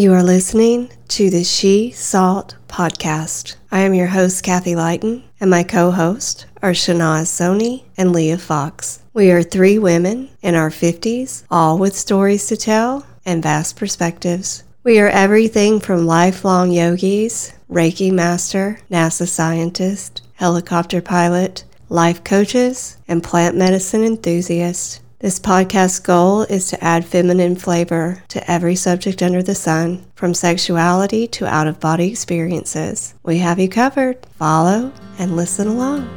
You are listening to the She Salt podcast. I am your host, Kathy Lighton, and my co host are Shanaz Soni and Leah Fox. We are three women in our 50s, all with stories to tell and vast perspectives. We are everything from lifelong yogis, Reiki master, NASA scientist, helicopter pilot, life coaches, and plant medicine enthusiasts. This podcast's goal is to add feminine flavor to every subject under the sun, from sexuality to out of body experiences. We have you covered. Follow and listen along.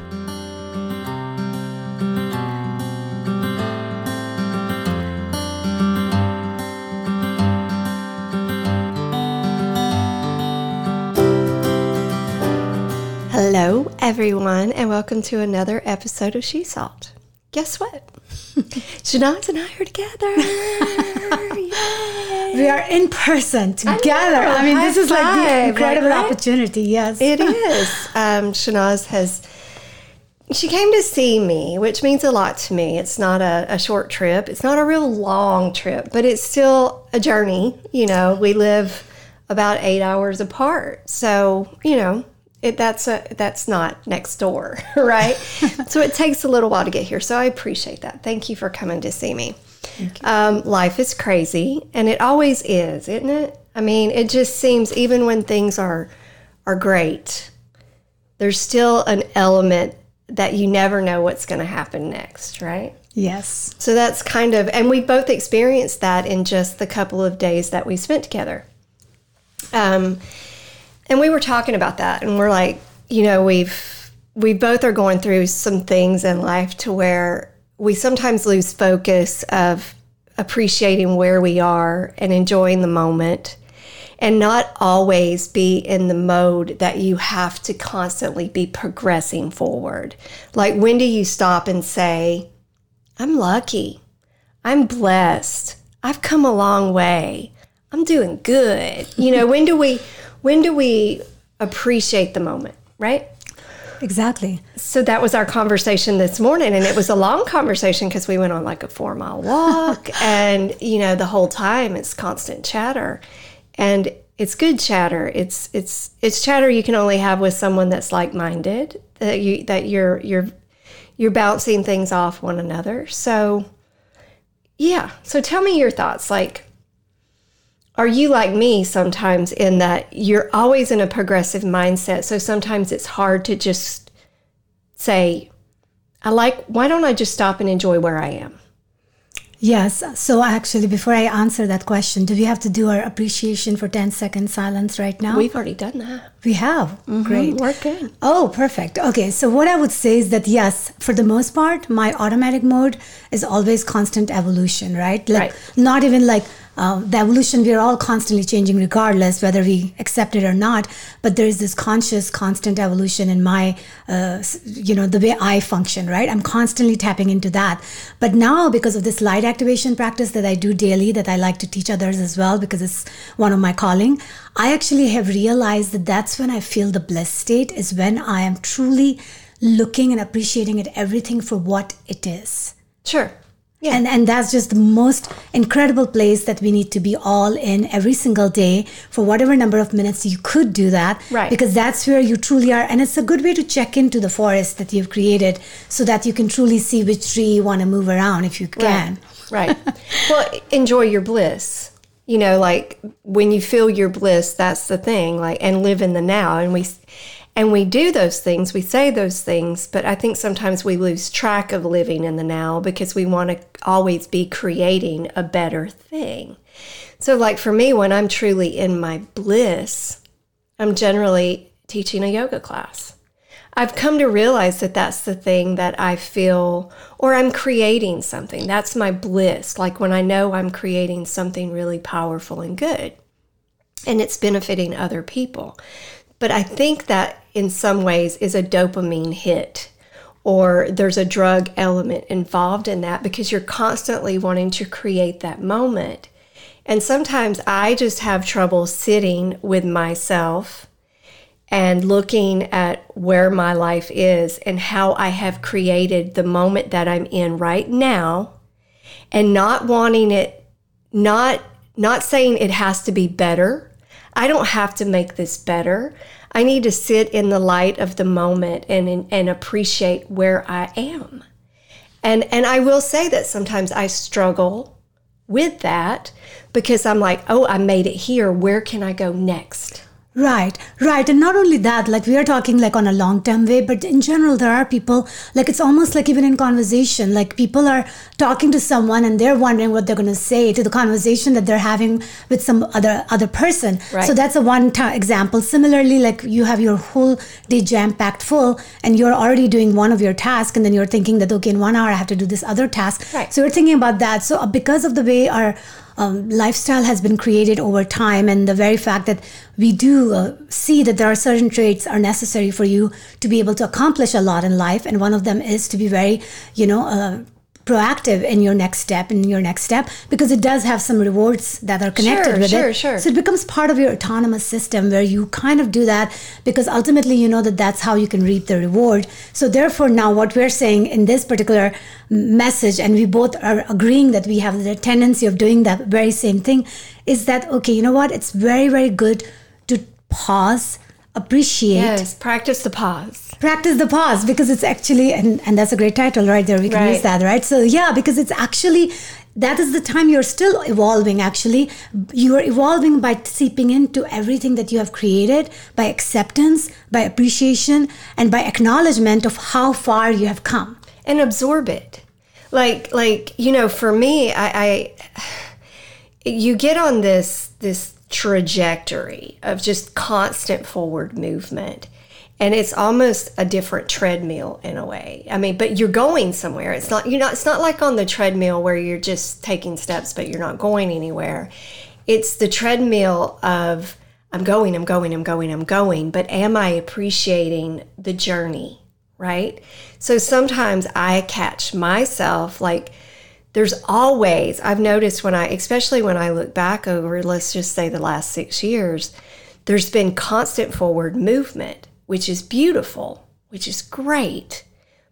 Hello, everyone, and welcome to another episode of She Salt. Guess what? Shanaz and I are together. We are in person together. I, know, mean, high this is like the incredible right? opportunity. Yes. It is. Um, Shanaz has. She came to see me, which means a lot to me. It's not a, a short trip. It's not a real long trip, but it's still a journey. You know, we live about eight hours apart, so you know it, that's a that's not next door, right? so it takes a little while to get here. So I appreciate that. Thank you for coming to see me. Um, life is crazy, and it always is, isn't it? I mean, it just seems even when things are are great, there's still an element that you never know what's going to happen next, right? Yes. So that's kind of, and we both experienced that in just the couple of days that we spent together. Um, and we were talking about that, and we're like, you know, we've we both are going through some things in life to where we sometimes lose focus of appreciating where we are and enjoying the moment and not always be in the mode that you have to constantly be progressing forward. Like, when do you stop and say, I'm lucky, I'm blessed, I've come a long way, I'm doing good? You know, when do we, when do we appreciate the moment, right? Exactly. So that was our conversation this morning, and it was a long conversation because we went on like a four mile walk, and you know the whole time it's constant chatter, and it's good chatter. It's it's it's chatter you can only have with someone that's like minded that you that you're you're you're bouncing things off one another. So yeah. So tell me your thoughts. Like, are you like me sometimes in that you're always in a progressive mindset? So sometimes it's hard to just say, I like, why don't I just stop and enjoy where I am? Yes. So actually, before I answer that question, do we have to do our appreciation for 10 second silence right now? We've already done that. we have. Mm-hmm. Great. We're good. Oh, perfect. Okay, so what I would say is that yes, for the most part, my automatic mode is always constant evolution, right? Like Right. not even like uh, the evolution. We are all constantly changing, regardless whether we accept it or not. But there is this conscious, constant evolution in my uh, you know, the way I function, right? I'm constantly tapping into that. But now, because of this light activation practice that I do daily, that I like to teach others as well, because it's one of my calling, I actually have realized that that's when I feel the bliss state is when I am truly looking and appreciating at everything for what it is. Sure. Yeah. And and that's just the most incredible place that we need to be all in every single day for whatever number of minutes you could do that. Right. Because that's where you truly are. And it's a good way to check into the forest that you've created so that you can truly see which tree you want to move around if you can. Right. well, enjoy your bliss. You know, like when you feel your bliss, that's the thing. Like, and live in the now. And we, and we do those things. We say those things, but I think sometimes we lose track of living in the now because we want to always be creating a better thing. So, like for me, when I'm truly in my bliss, I'm generally teaching a yoga class. I've come to realize that that's the thing that I feel, or I'm creating something. That's my bliss. Like when I know I'm creating something really powerful and good, and it's benefiting other people. But I think that in some ways is a dopamine hit, or there's a drug element involved in that because you're constantly wanting to create that moment. And sometimes I just have trouble sitting with myself and looking at where my life is and how I have created the moment that I'm in right now and not wanting it, not not saying it has to be better. I don't have to make this better. I need to sit in the light of the moment and and appreciate where I am. And and I will say that sometimes I struggle with that because I'm like, "Oh, I made it here. Where can I go next?" Right, right. And not only that, like we are talking like on a long term way, but in general, there are people, like it's almost like even in conversation, like people are talking to someone and they're wondering what they're going to say to the conversation that they're having with some other other person. Right. So that's a one t- example. Similarly, like you have your whole day jam packed full and you're already doing one of your tasks and then you're thinking that, okay, in one hour I have to do this other task. Right. So you're thinking about that. So uh, because of the way our um, lifestyle has been created over time and the very fact that we do uh, see that there are certain traits are necessary for you to be able to accomplish a lot in life and one of them is to be very you know uh, proactive in your next step in your next step because it does have some rewards that are connected Sure, with sure, it sure. so it becomes part of your autonomous system where you kind of do that because ultimately you know that that's how you can reap the reward. So therefore now what we're saying in this particular message and we both are agreeing that we have the tendency of doing that very same thing is that okay you know what? It's very very good to pause appreciate. Yes, practice the pause. practice the pause because it's actually and, and that's a great title right there. We can use that right? So yeah because it's actually that is the time you're still evolving actually. You are evolving by seeping into everything that you have created by acceptance by appreciation and by acknowledgement of how far you have come. And absorb it. Like like you know, for me, I, I you get on this this trajectory of just constant forward movement. And it's almost a different treadmill in a way. I mean, but you're going somewhere. It's not you're not it's not like on the treadmill where you're just taking steps but you're not going anywhere. It's the treadmill of I'm going, I'm going, I'm going, I'm going, but am I appreciating the journey? right? So sometimes I catch myself like there's always, I've noticed when I, especially when I look back over, let's just say the last six years, there's been constant forward movement, which is beautiful, which is great.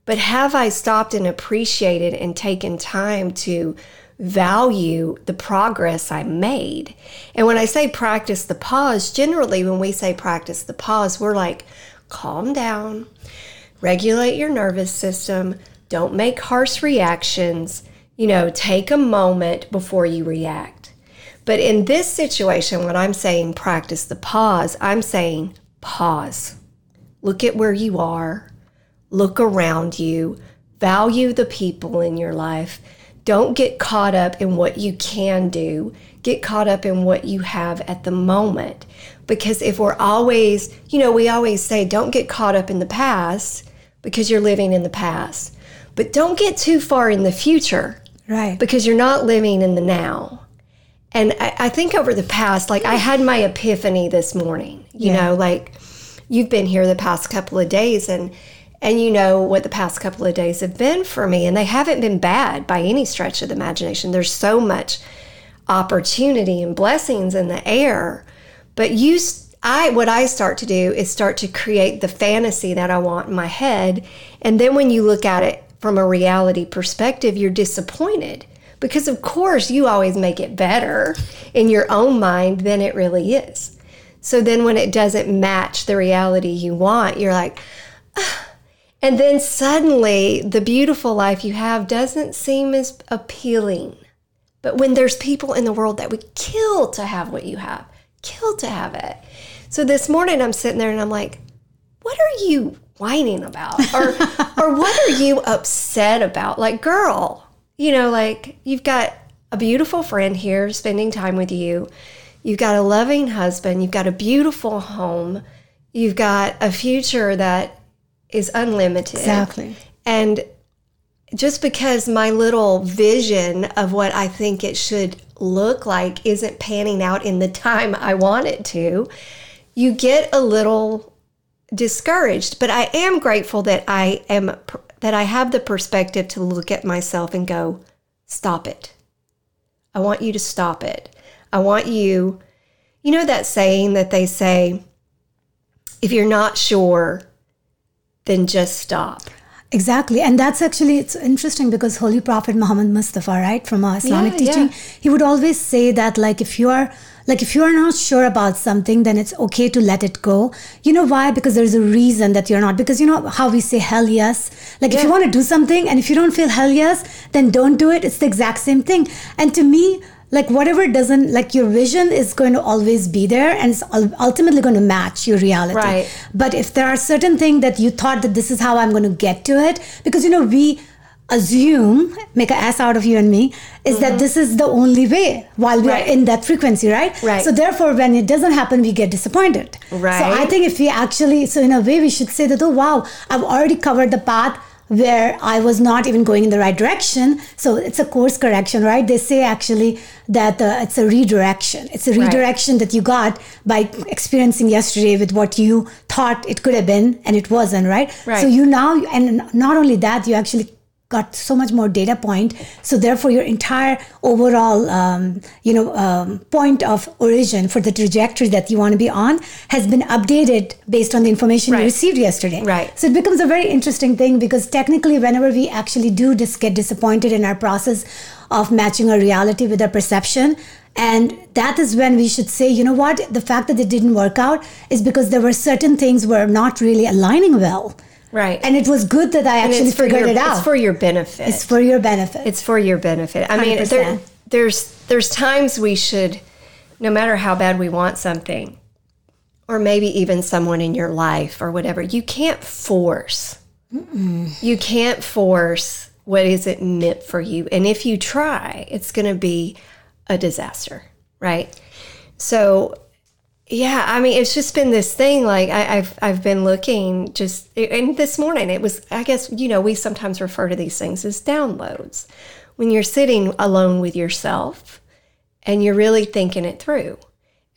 But have I stopped and appreciated and taken time to value the progress I made? And when I say practice the pause, generally when we say practice the pause, we're like, calm down, regulate your nervous system, don't make harsh reactions, you know, take a moment before you react. But in this situation, when I'm saying practice the pause, I'm saying pause. Look at where you are, look around you, value the people in your life. Don't get caught up in what you can do. Get caught up in what you have at the moment. Because if we're always, you know, we always say, don't get caught up in the past because you're living in the past. But don't get too far in the future right because you're not living in the now. And I, I think over the past, like I had my epiphany this morning, you Yeah. know, like you've been here the past couple of days and and you know what the past couple of days have been for me and they haven't been bad by any stretch of the imagination. There's so much opportunity and blessings in the air. But you i what I start to do is start to create the fantasy that I want in my head and then when you look at it from a reality perspective, you're disappointed because of course you always make it better in your own mind than it really is. So then when it doesn't match the reality you want, you're like and then suddenly the beautiful life you have doesn't seem as appealing. But when there's people in the world that would kill to have what you have, kill to have it. So this morning I'm sitting there and I'm like, what are you whining about? Or or what are you upset about? Like, girl, you know, like you've got a beautiful friend here spending time with you. You've got a loving husband, you've got a beautiful home, you've got a future that is unlimited. exactly And just because my little vision of what I think it should look like isn't panning out in the time I want it to, you get a little discouraged. But I am grateful that I am that I have the perspective to look at myself and go, stop it. I want you to stop it. I want you, you know that saying that they say, if you're not sure, then just stop. Exactly. And that's actually, it's interesting because Holy Prophet Muhammad Mustafa, right, from our Islamic Yeah, teaching, yeah. he would always say that, like, if you are, like, if you are not sure about something, then it's okay to let it go. You know why? Because there's a reason that you're not. Because you know how we say hell yes? Like, if you want to do something and if you don't feel hell yes, then don't do it. It's the exact same thing. And to me, like whatever doesn't like your vision is going to always be there and it's ultimately going to match your reality Right. but if there are certain things that you thought that this is how i'm going to get to it because you know we assume make an ass out of you and me is that this is the only way while we Right. are in that frequency right Right. so therefore when it doesn't happen we get disappointed Right. so i think if we actually so in a way we should say that oh wow i've already covered the path where I was not even going in the right direction. So it's a course correction, right? They say actually that uh, it's a redirection. It's a Right. redirection that you got by experiencing yesterday with what you thought it could have been and it wasn't, right? Right. So you now, and not only that, you actually got so much more data point. So therefore, your entire overall, um, you know, um, point of origin for the trajectory that you want to be on has been updated based on the information Right. you received yesterday. Right. So it becomes a very interesting thing because technically, whenever we actually do just get disappointed in our process of matching our reality with our perception, and that is when we should say, you know what, the fact that it didn't work out is because there were certain things were not really aligning well. Right. And it was good that I actually figured your, it out. It's for your benefit. It's for your benefit. It's for your benefit. I mean, 100%. there, there's there's times we should, no matter how bad we want something, or maybe even someone in your life or whatever, you can't force. You can't force what isn't meant for you, and if you try, it's going to be a disaster, right? So yeah, I mean, it's just been this thing. Like I, I've I've been looking just, and this morning it was. I guess you know we sometimes refer to these things as downloads. When you're sitting alone with yourself, and you're really thinking it through,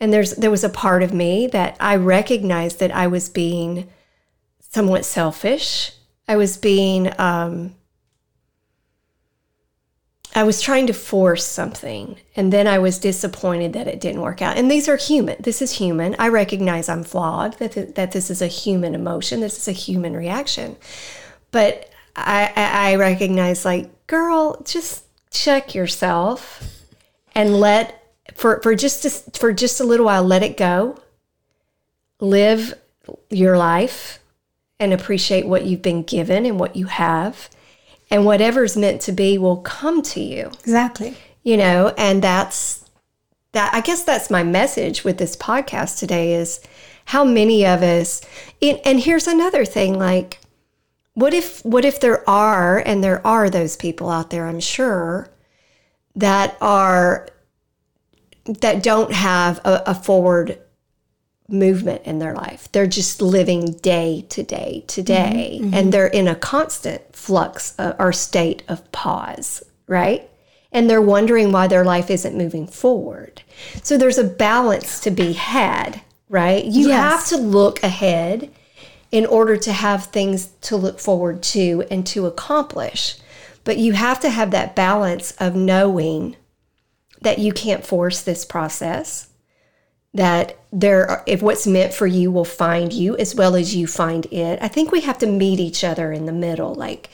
and there's there was a part of me that I recognized that I was being somewhat selfish. I was being um, I was trying to force something and then I was disappointed that it didn't work out. And these are human. This is human. I recognize I'm flawed, that, th- that this is a human emotion, this is a human reaction. But I, I, I recognize, like, girl, just check yourself and let, for, for, just a, for just a little while, let it go. Live your life and appreciate what you've been given and what you have and whatever's meant to be will come to you exactly. you know and that's that i guess that's my message with this podcast today is how many of us and, and here's another thing like what if what if there are and there are those people out there i'm sure that are that don't have a, a forward movement in their life. They're just living day to day to day, and they're in a constant flux uh, or state of pause, right? And they're wondering why their life isn't moving forward. So there's a balance to be had, right? You Yes. have to look ahead in order to have things to look forward to and to accomplish. But you have to have that balance of knowing that you can't force this process that there if what's meant for you will find you as well as you find it. I think we have to meet each other in the middle. Like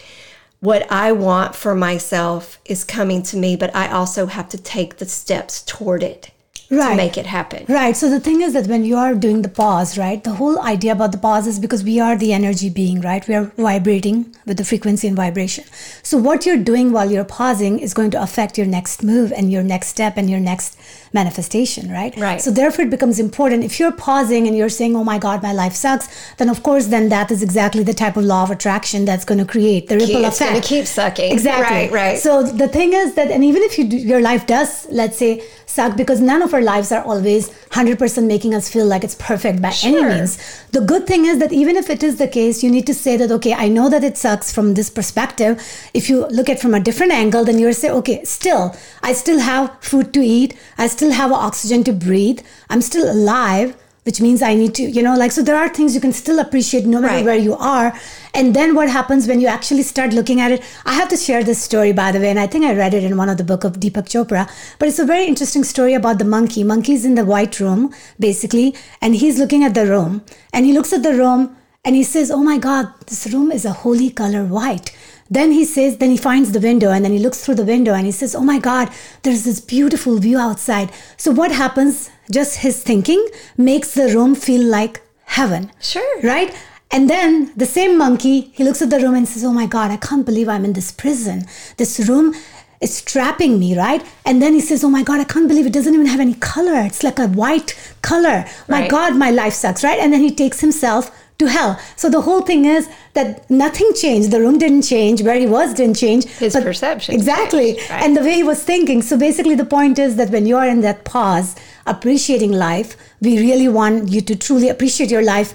what i want for myself is coming to me but i also have to take the steps toward it to Right. make it happen Right. So the thing is that when you are doing the pause, right, the whole idea about the pause is because we are the energy being, right? We are vibrating with the frequency and vibration. So what you're doing while you're pausing is going to affect your next move and your next step and your next manifestation, right? Right. So therefore it becomes important. If you're pausing and you're saying, oh my God, my life sucks, then of course, then that is exactly the type of law of attraction that's going to create the ripple it's effect. going to keep sucking Exactly. right right So the thing is that, and even if you do, your life does, let's say, suck, because none of our lives are always 100% making us feel like it's perfect by any means. The good thing is that even if it is the case, you need to say that, okay, I know that it sucks from this perspective. If you look at it from a different angle, then you're say, okay, still, I still have food to eat. I still have oxygen to breathe. I'm still alive. Which means I need to, you know, like, so there are things you can still appreciate no matter Right. where you are. And then what happens when you actually start looking at it? I have to share this story, by the way, and I think I read it in one of the book of Deepak Chopra. But it's a very interesting story about the monkey. Monkey's in the white room, basically, and he's looking at the room, and he looks at the room, and he says, Oh my God, this room is a holy color white. Then he says, then he finds the window and then he looks through the window and he says, Oh my God, there's this beautiful view outside. So what happens? Just his thinking makes the room feel like heaven. Sure. Right? And then the same monkey, he looks at the room and says, Oh my God, I can't believe I'm in this prison. This room is trapping me, right? And then he says, Oh my God, I can't believe it doesn't even have any color. It's like a white color. My Right. God, my life sucks, right? And then he takes himself to hell. So the whole thing is that nothing changed. The room didn't change. Where he was didn't change. His but- perception Exactly. changed, right. And the way he was thinking. So basically, the point is that when you are in that pause, appreciating life, we really want you to truly appreciate your life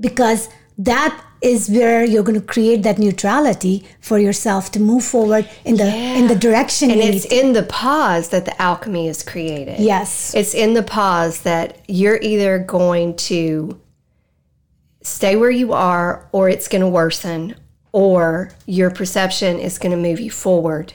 because that is where you're going to create that neutrality for yourself to move forward in the in the direction And it's in the pause that the alchemy is created. Yes. It's in the pause that you're either going to stay where you are or it's going to worsen or your perception is going to move you forward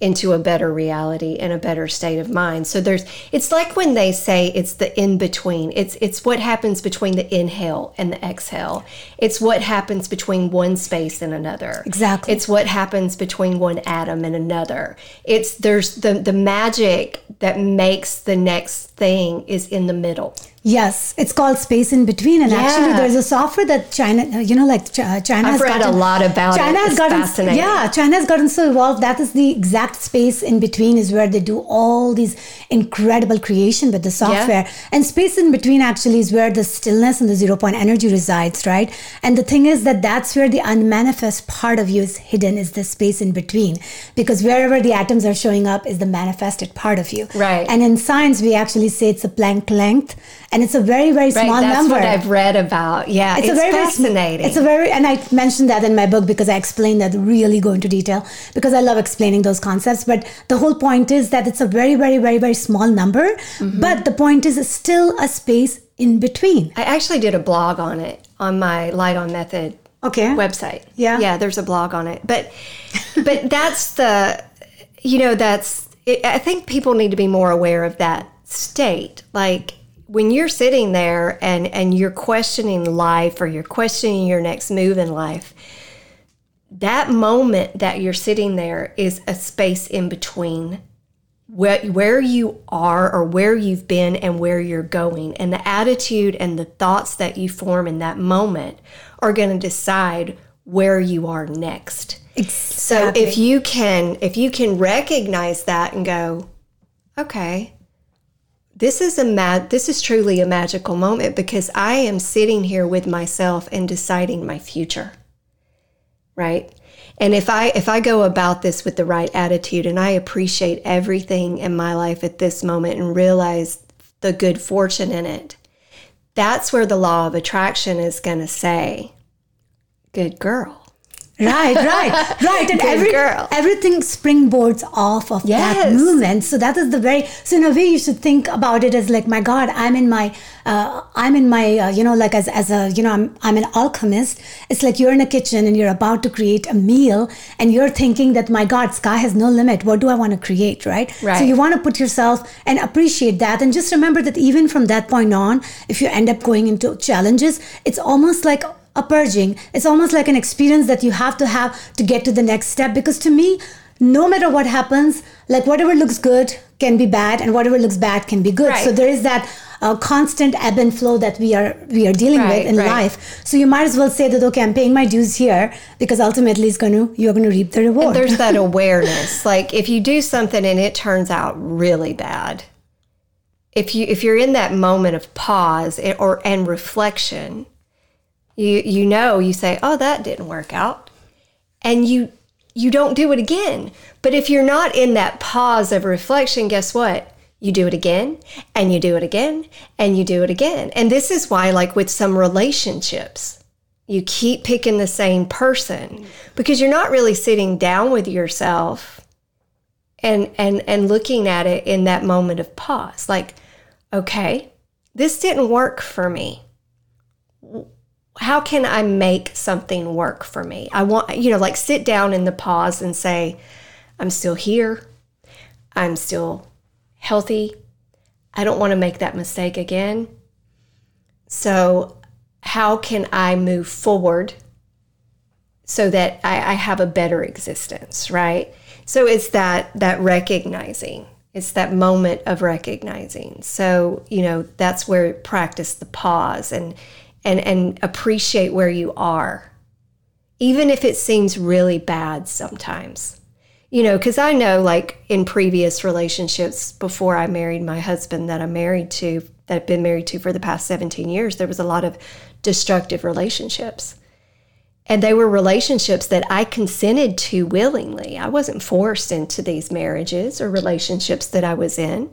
into a better reality and a better state of mind. So there's it's like when they say it's the in between. It's it's what happens between the inhale and the exhale. It's what happens between one space and another. Exactly. It's what happens between one atom and another. It's there's the the magic that makes the next thing is in the middle. Yes, it's called space in between, and actually, there's a software that China, uh, you know, like Ch- uh, China I've has read a lot about it. China has It's gotten, fascinating. yeah, China has gotten so evolved. That is the exact space in between is where they do all these incredible creation with the software. And space in between actually is where the stillness and the zero point energy resides, right? And the thing is that that's where the unmanifest part of you is hidden, is the space in between, because wherever the atoms are showing up is the manifested part of you. Right. And in science, we actually say it's a Planck length, and it's a very, very Right, small that's number. what I've read about. Yeah, it's, a very, very fascinating. it's a very, and I mentioned that in my book because I explain that really go into detail because I love explaining those concepts. But the whole point is that it's a very, very, very, very small number. Mm-hmm. But the point is, it's still a space in between. I actually did a blog on it on my Light on Method Okay. website. Yeah. yeah. There's a blog on it, but but that's the you know that's it, I think people need to be more aware of that state. Like when you're sitting there and and you're questioning life or you're questioning your next move in life. That moment that you're sitting there is a space in between where, where you are or where you've been and where you're going. And the attitude and the thoughts that you form in that moment are going to decide where you are next. So if you can if you can recognize that and go, okay, this is a ma- this is truly a magical moment because I am sitting here with myself and deciding my future. Right? And if I if I go about this with the right attitude and I appreciate everything in my life at this moment and realize the good fortune in it, that's where the law of attraction is going to say, good girl. Right, right, right. And every, girl. everything springboards off of that movement. So that is the very. So in a way, you should think about it as like, my God, I'm in my, uh, I'm in my, uh, you know, like as as a, you know, I'm I'm an alchemist. It's like you're in a kitchen and you're about to create a meal, and you're thinking that, my God, sky has no limit. What do I want to create, right? Right. So you want to put yourself and appreciate that, and just remember that even from that point on, if you end up going into challenges, it's almost like a purging. It's almost like an experience that you have to have to get to the next step. Because to me, no matter what happens, like whatever looks good can be bad, and whatever looks bad can be good. Right. So there is that uh, constant ebb and flow that we are we are dealing Right, with in right. life. So you might as well say that okay, I'm paying my dues here because ultimately it's going to you're going to reap the reward. there's that awareness like if you do something and it turns out really bad if you if you're in that moment of pause and- or and reflection you you know you say oh that didn't work out. And you you don't do it again. But if you're not in that pause of reflection guess what? You do it again and you do it again and you do it again. And this is why like with some relationships you keep picking the same person. Because you're not really sitting down with yourself and and and looking at it in that moment of pause. Like okay this didn't work for me how can i make something work for me i want you know like sit down in the pause and say i'm still here i'm still healthy i don't want to make that mistake again so how can I move forward so that I, I have a better existence, right? So it's that that recognizing. It's that moment of recognizing. So, you know, that's where practice the pause and and and appreciate where you are. Even if it seems really bad sometimes. You know, cuz I know like in previous relationships before I married my husband that I'm married to that I've been married to for the past 17 years, there was a lot of destructive relationships. And they were relationships that I consented to willingly. I wasn't forced into these marriages or relationships that I was in.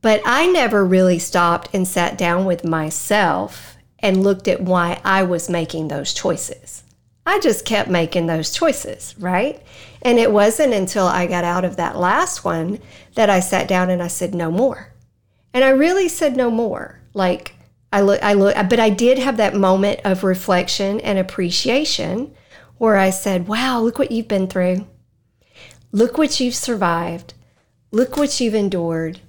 But I never really stopped and sat down with myself and looked at why I was making those choices. I just kept making those choices, right? And it wasn't until I got out of that last one that I sat down and I said, no more. And I really said no more. Like, I look, I look, but I did have that moment of reflection and appreciation where I said, wow, look what you've been through. Look what you've survived. Look what you've endured.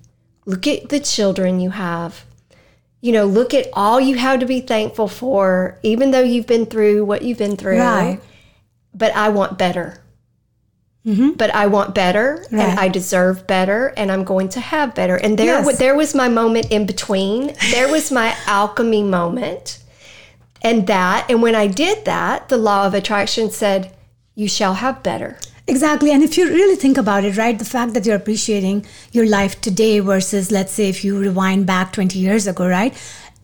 Look at the children you have. You know, look at all you have to be thankful for, even though you've been through what you've been through. Right. But I want better. Mm-hmm. But I want better, Right. and I deserve better, and I'm going to have better. And there, Yes. there was my moment in between. There was my alchemy moment, and that. And when I did that, the law of attraction said, "You shall have better." Exactly. And if you really think about it, right, the fact that you're appreciating your life today versus, let's say, if you rewind back 20 years ago, right,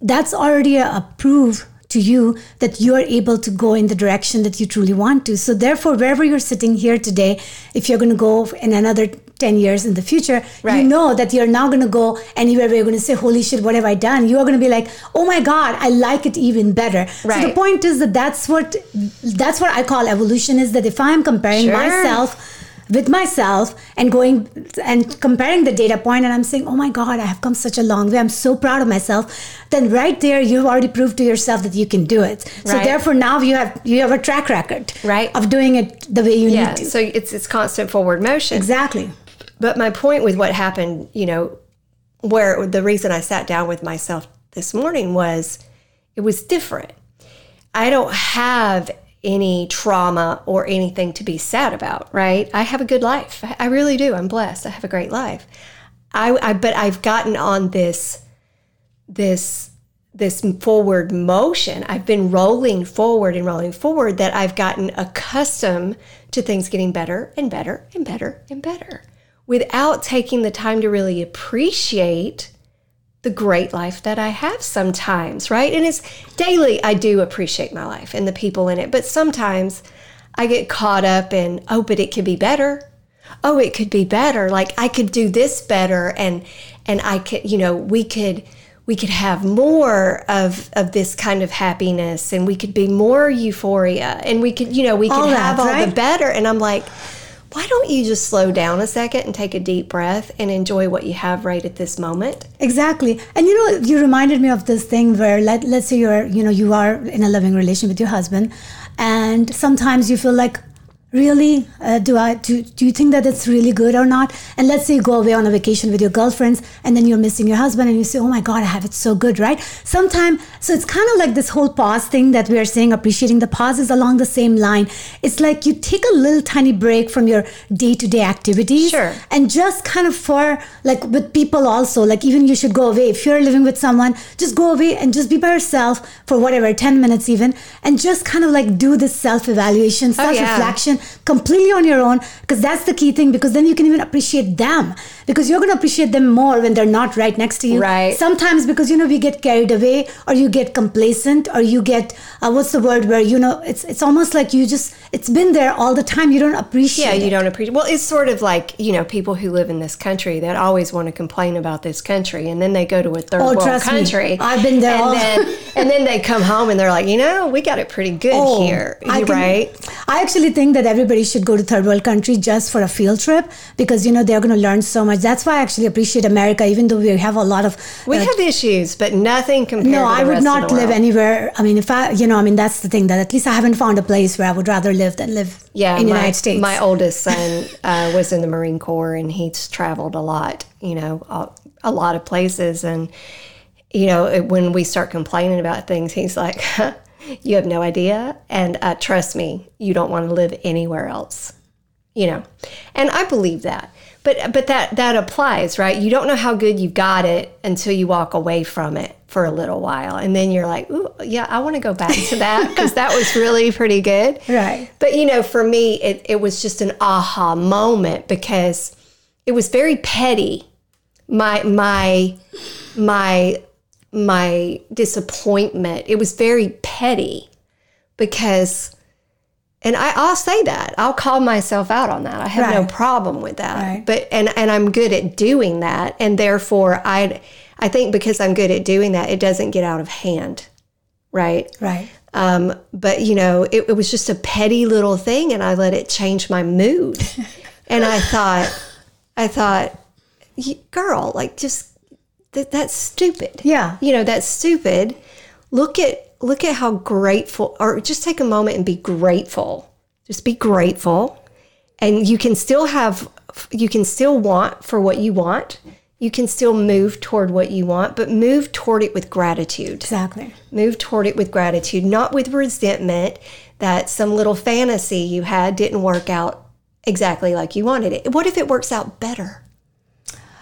that's already a, proof to you that you are able to go in the direction that you truly want to. So, therefore, wherever you're sitting here today, if you're going to go in another 10 years in the future, you know that you're now going to go anywhere where you're going to say, Holy shit, what have I done? You are going to be like, Oh my God, I like it even better. So, the point is that that's what that's what I call evolution is that if I'm comparing Sure. myself with myself and going and comparing the data point and I'm saying, oh my God, I have come such a long way. I'm so proud of myself. Then right there, you've already proved to yourself that you can do it. So therefore now you have you have a track record Right. of doing it the way you Yeah. need to. So it's it's constant forward motion. exactly. But my point with what happened, you know, where the reason I sat down with myself this morning was it was different. I don't have any trauma or anything to be sad about, right? I have a good life. I- really do. I'm blessed. I have a great life. I, I but I've gotten on this this this forward motion. I've been rolling forward and rolling forward that I've gotten accustomed to things getting better and better and better and better without taking the time to really appreciate the great life that I have sometimes, right? And it's daily, I do appreciate my life and the people in it, but sometimes I get caught up in, oh, but it could be better. Oh, it could be better. Like I could do this better and and I could, you know, we could we could have more of of this kind of happiness and we could be more euphoria and we could, you know, we could All that, have all the better. And I'm like, why don't you just slow down a second and take a deep breath and enjoy what you have right at this moment? Exactly. And you know, you reminded me of this thing where let, let's say you're, you know, you are in a loving relation with your husband and sometimes you feel like really uh, do i do, do you think that it's really good or not? And let's say you go away on a vacation with your girlfriends and then you're missing your husband and you say oh my god i have it so good right? Sometime so it's kind of like this whole pause thing that we are saying appreciating the pauses along the same line. It's like you take a little tiny break from your day-to-day activities Sure. and just kind of for like with people also. Like even you should go away. If you're living with someone just go away and just be by yourself for whatever 10 minutes even and just kind of like do this self-evaluation Oh, yeah. Completely on your own because that's the key thing because then you can even appreciate them because you're going to appreciate them more when they're not right next to you Right. sometimes because you know we get carried away or you get complacent or you get uh, what's the word where you know it's it's almost like you just it's been there all the time you don't appreciate Yeah, you it. don't appreciate. Well, it's sort of like you know people who live in this country that always want to complain about this country, and then they go to a third Oh, world trust me. country. I've been there and then and then they come home and they're like, you know, we got it pretty good here, Oh, I You can- right? I actually think that everybody should go to third world country just for a field trip because you know they're going to learn so much. That's why I actually appreciate America, even though we have a lot of. We uh, have issues, but nothing compared. no, to the I would not live anywhere. I mean, if I, you know, I mean, that's the thing that at least I haven't found a place where I would rather live than live Yeah, in the United States. My oldest son uh, was in the Marine Corps, and he's traveled a lot. You know, a, a lot of places, and you know, when we start complaining about things, he's like, you have no idea. And uh, trust me, you don't want to live anywhere else, you know. And I believe that. But, but that, that applies, right? You don't know how good you've got it until you walk away from it for a little while. And then you're like, ooh, yeah, I want to go back to that because that was really pretty good. Right. But, you know, for me, it, it was just an aha moment because it was very petty. My, my, my my disappointment. It was very petty because, and I, I'll say that I'll call myself out on that. I have no problem with that. Right. But and and I'm good at doing that, and therefore I I think because I'm good at doing that, it doesn't get out of hand, right? Right. Um, but you know, it, it was just a petty little thing, and I let it change my mood. and I thought, I thought, girl, like just that, that's stupid. Yeah. you know, that's stupid. Look at look at how grateful, or just take a moment and be grateful. Just be grateful, and you can still have, you can still want for what you want. You can still move toward what you want, but move toward it with gratitude Exactly. move toward it with gratitude, not with resentment that some little fantasy you had didn't work out exactly like you wanted it. What if it works out better?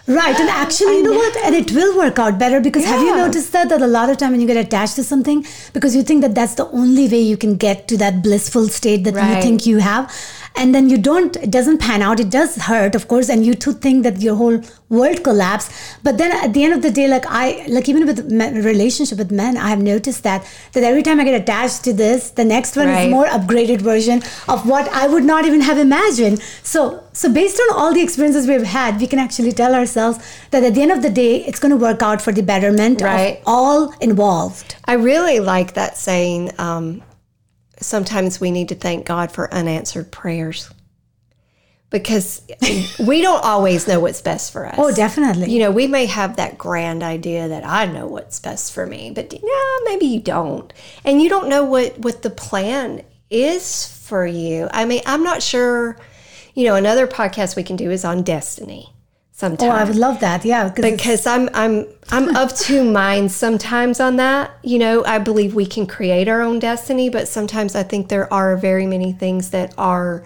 Right, and actually, you know what? And it will work out better because have you noticed that that a lot of time when you get attached to something, because you think that that's the only way you can get to that blissful state that you think you have, and then you don't, it doesn't pan out. It does hurt, of course, and you too think that your whole world collapse. But then at the end of the day, like I, like even with men, relationship with men, I have noticed that that every time I get attached to this, the next one Right. is more upgraded version of what I would not even have imagined. So, so based on all the experiences we've had, we can actually tell ourselves that at the end of the day, it's going to work out for the betterment Right. of all involved. I really like that saying. Um, sometimes we need to thank God for unanswered prayers because we don't always know what's best for us. Oh, definitely. You know, we may have that grand idea that I know what's best for me, but yeah, maybe you don't. And you don't know what what the plan is for you. I mean, I'm not sure, you know, another podcast we can do is on destiny sometime. oh, I would love that. Yeah, because because I'm I'm I'm of two minds sometimes on that. You know, I believe we can create our own destiny, but sometimes I think there are very many things that are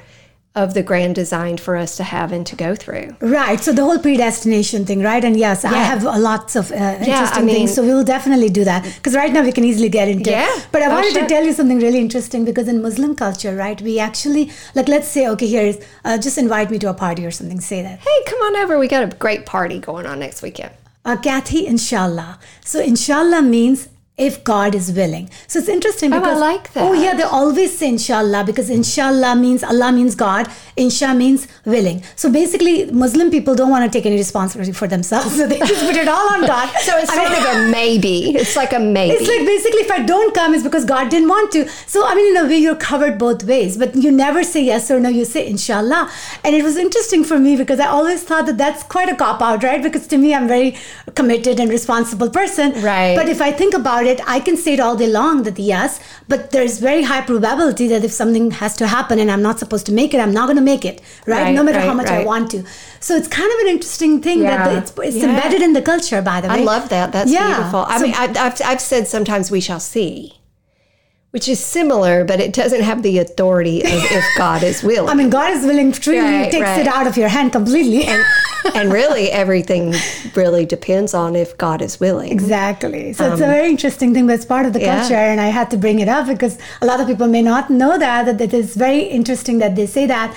of the grand design for us to have and to go through. right. So the whole predestination thing, right? And yes, I have lots of uh, interesting I mean- things. So we will definitely do that because right now we can easily get into. Yeah. it. But I wanted sure. to tell you something really interesting because in Muslim culture, right, we actually like let's say, okay, here is uh, just invite me to a party or something. Say that. Hey, come on over. We got a great party going on next weekend. Uh, Kathy, inshallah. So inshallah means if God is willing. So it's interesting Oh, I because like that. Oh yeah, they always say inshallah because inshallah means Allah means God, insha means willing. So basically Muslim people don't want to take any responsibility for themselves. So they just put it all on God. So it's I sort mean- of a maybe. It's like a maybe. it's like basically if I don't come, it's because God didn't want to. So I mean, in a way, you're covered both ways. But you never say yes or no. You say inshallah. And it was interesting for me because I always thought that that's quite a cop out, right? Because to me, I'm very committed and responsible person. Right. But if I think about it, I can say it all day long that yes, but there's very high probability that if something has to happen and I'm not supposed to make it, I'm not going to make it, right? Right, no matter how right, much I want to. So it's kind of an interesting thing that it's, it's Yeah. embedded in the culture, by the way. I love that. That's Yeah. beautiful. I So- mean, I, I've, I've said sometimes we shall see, which is similar, but it doesn't have the authority of if God is willing. I mean, God is willing to treat Right, takes right. it out of your hand completely. and really, everything really depends on if God is willing. exactly. So it's a very interesting thing that's part of the Um, yeah. culture, and I had to bring it up because a lot of people may not know that. That it is very interesting that they say that,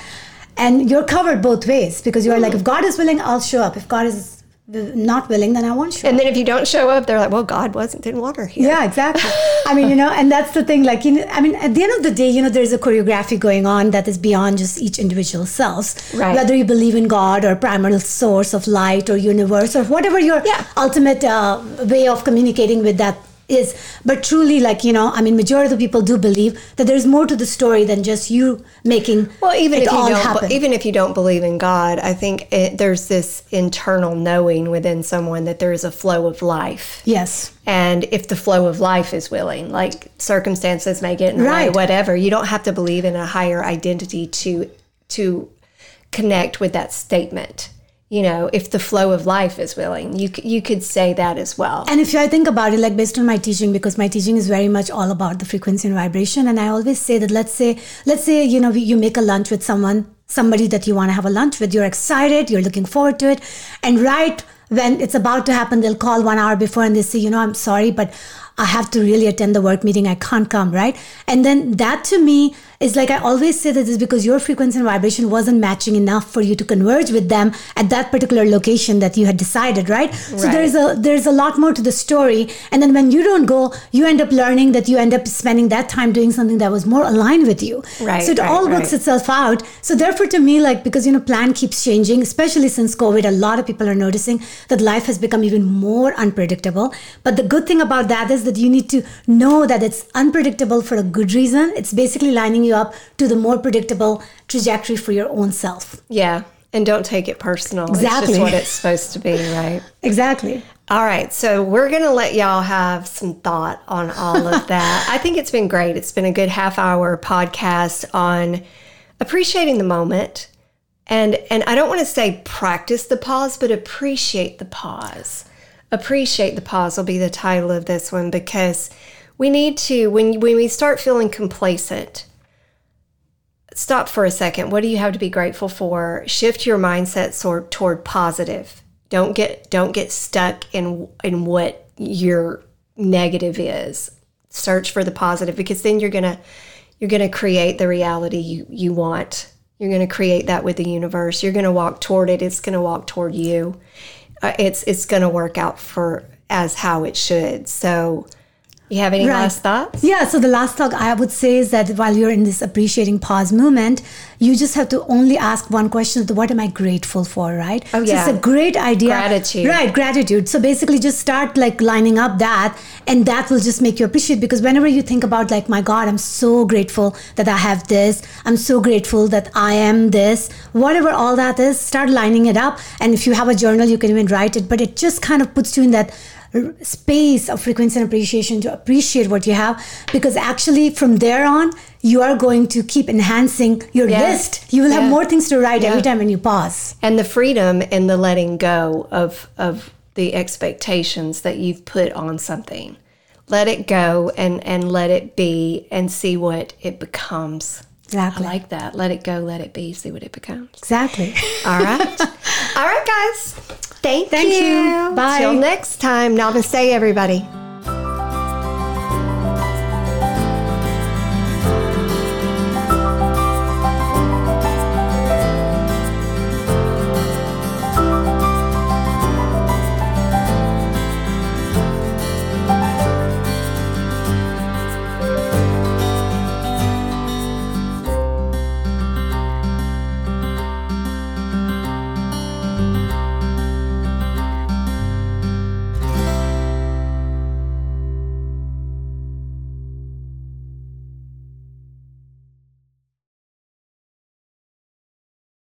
and you're covered both ways because you are like, if God is willing, I'll show up. If God is not willing, then I won't show up. And then if you don't show up, they're like, well, God wasn't didn't want her here. Yeah, exactly. I mean, you know, and that's the thing. Like, you know, I mean, at the end of the day, you know, there's a choreography going on that is beyond just each individual selves. Right. Whether you believe in God or primal source of light or universe or whatever your Yeah. ultimate uh, way of communicating with that is. But truly, like, you know, I mean, majority of the people do believe that there's more to the story than just you making Well, even it if you all don't, happen. even if you don't believe in God, I think it, there's this internal knowing within someone that there is a flow of life. yes. And if the flow of life is willing, like circumstances may get in the way, Right. whatever, you don't have to believe in a higher identity to to connect with that statement. You know, if the flow of life is willing, you you could say that as well. And if I think about it, like based on my teaching, because my teaching is very much all about the frequency and vibration, and I always say that let's say let's say you know you make a lunch with someone, somebody that you want to have a lunch with, you're excited, you're looking forward to it, and right when it's about to happen, they'll call one hour before and they say, you know, I'm sorry, but I have to really attend the work meeting. I can't come, right? And then that to me is like I always say that is because your frequency and vibration wasn't matching enough for you to converge with them at that particular location that you had decided, right? So there's a there's a lot more to the story. And then when you don't go, you end up learning that you end up spending that time doing something that was more aligned with you. Right, So it right, all works right. itself out. So therefore, to me, like because you know, plan keeps changing, especially since COVID, a lot of people are noticing that life has become even more unpredictable. But the good thing about that is that you need to know that it's unpredictable for a good reason. It's basically lining you up to the more predictable trajectory for your own self. yeah. And don't take it personal. It's Exactly. just what it's supposed to be, right? Exactly. All right, so we're going to let y'all have some thought on all of that. I think it's been great. It's been a good half hour podcast on appreciating the moment. And and I don't want to say practice the pause, but appreciate the pause. Appreciate the pause will be the title of this one because we need to when when we start feeling complacent, stop for a second. What do you have to be grateful for? Shift your mindset sort toward positive. Don't get don't get stuck in in what your negative is. Search for the positive because then you're gonna you're gonna create the reality you you want. You're gonna create that with the universe. You're gonna walk toward it. It's gonna walk toward you. Uh, it's it's gonna work out for as how it should. So, you have any Right. last thoughts? Yeah, so the last thought I would say is that while you're in this appreciating pause moment, you just have to only ask one question what am I grateful for, right? Oh, So yeah. it's a great idea. Gratitude. Right, gratitude. So basically just start like lining up that and that will just make you appreciate because whenever you think about like my God, I'm so grateful that I have this. I'm so grateful that I am this. Whatever all that is, start lining it up. And if you have a journal, you can even write it, but it just kind of puts you in that space of frequency and appreciation to appreciate what you have because actually from there on you are going to keep enhancing your Yeah. list. You will have more things to write every time when you pause. And the freedom and the letting go of of the expectations that you've put on something. Let it go and and let it be and see what it becomes. Exactly. I like that. Let it go let it be see what it becomes. Exactly. All right. All right guys thank, Thank you. Bye. till next time namaste everybody